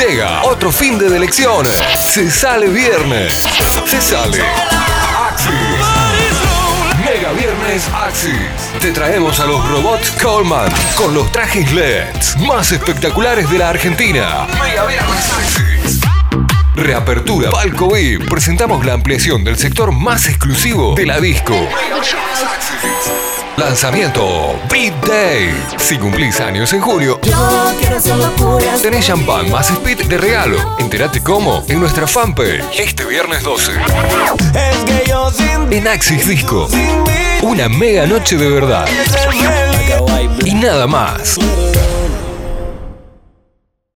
Llega otro fin de elección. Se sale viernes. Se sale. Axis. Mega Viernes Axis. Te traemos a los robots Coleman con los trajes LEDs más espectaculares de la Argentina. Mega Viernes Axis. Reapertura Palco VIP. Presentamos la ampliación del sector más exclusivo de la disco. Lanzamiento Beat Day. Si cumplís años en julio, tenés champán más speed de regalo. Entérate cómo en nuestra fanpage este viernes 12. En Axis Disco. Una mega noche de verdad. Y nada más.